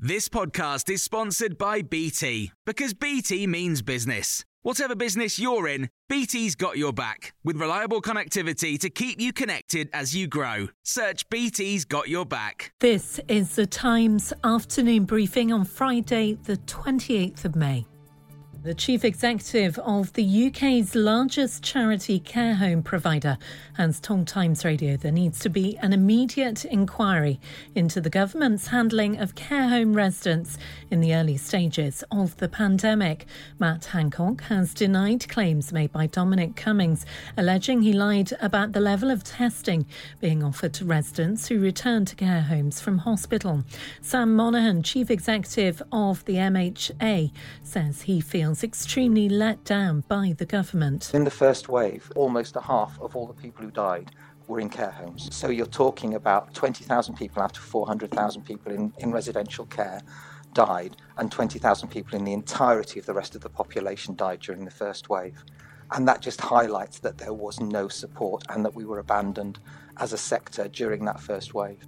This podcast is sponsored by BT because BT means business. Whatever business you're in, BT's got your back with reliable connectivity to keep you connected as you grow. Search BT's got your back. This is the Times afternoon briefing on Friday, the 28th of May. The chief executive of the UK's largest charity care home provider has told Times Radio there needs to be an immediate inquiry into the government's handling of care home residents in the early stages of the pandemic. Matt Hancock has denied claims made by Dominic Cummings, alleging he lied about the level of testing being offered to residents who returned to care homes from hospital. Sam Monaghan, chief executive of the MHA, says he feels extremely let down by the government. In the first wave, almost a half of all the people who died were in care homes. So you're talking about 20,000 people out of 400,000 people in, in residential care died, and 20,000 people in the entirety of the rest of the population died during the first wave. And that just highlights that there was no support and that we were abandoned as a sector during that first wave.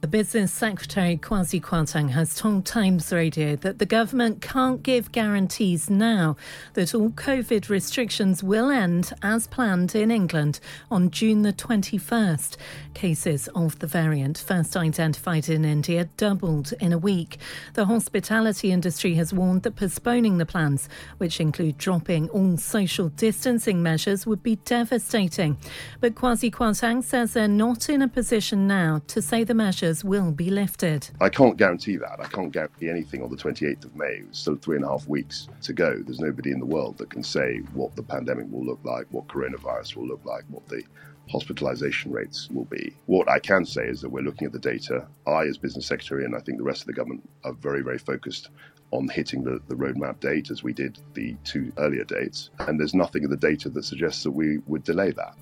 The Business Secretary Kwasi Kwarteng has told Times Radio that the government can't give guarantees now that all COVID restrictions will end as planned in England on June the 21st. Cases of the variant first identified in India doubled in a week. The hospitality industry has warned that postponing the plans, which include dropping all social distancing measures, would be devastating. But Kwasi Kwarteng says they're not in a position now to say the measures will be lifted. I can't guarantee that. I can't guarantee anything on the 28th of May. It's still three and a half weeks to go. There's nobody in the world that can say what the pandemic will look like, what coronavirus will look like, what the hospitalization rates will be. What I can say is that we're looking at the data. I, as business secretary, and I think the rest of the government are very, very focused on hitting the, the roadmap date as we did the two earlier dates. And there's nothing in the data that suggests that we would delay that.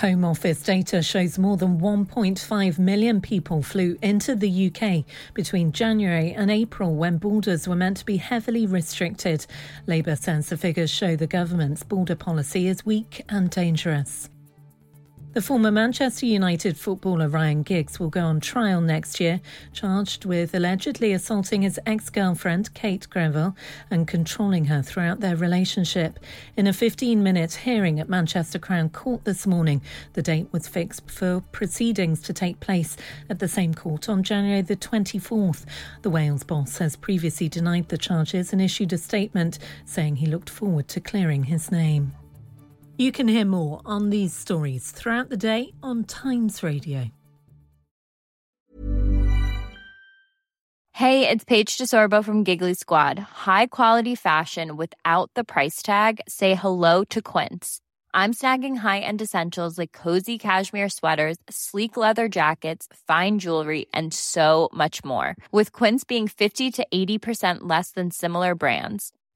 Home Office data shows more than 1.5 million people flew into the UK between January and April when borders were meant to be heavily restricted. Labour says the figures show the government's border policy is weak and dangerous. The former Manchester United footballer Ryan Giggs will go on trial next year, charged with allegedly assaulting his ex girlfriend, Kate Greville, and controlling her throughout their relationship. In a 15 minute hearing at Manchester Crown Court this morning, the date was fixed for proceedings to take place at the same court on January the 24th. The Wales boss has previously denied the charges and issued a statement saying he looked forward to clearing his name. You can hear more on these stories throughout the day on Times Radio. Hey, it's Paige DeSorbo from Giggly Squad. High quality fashion without the price tag? Say hello to Quince. I'm snagging high end essentials like cozy cashmere sweaters, sleek leather jackets, fine jewelry, and so much more. With Quince being 50 to 80% less than similar brands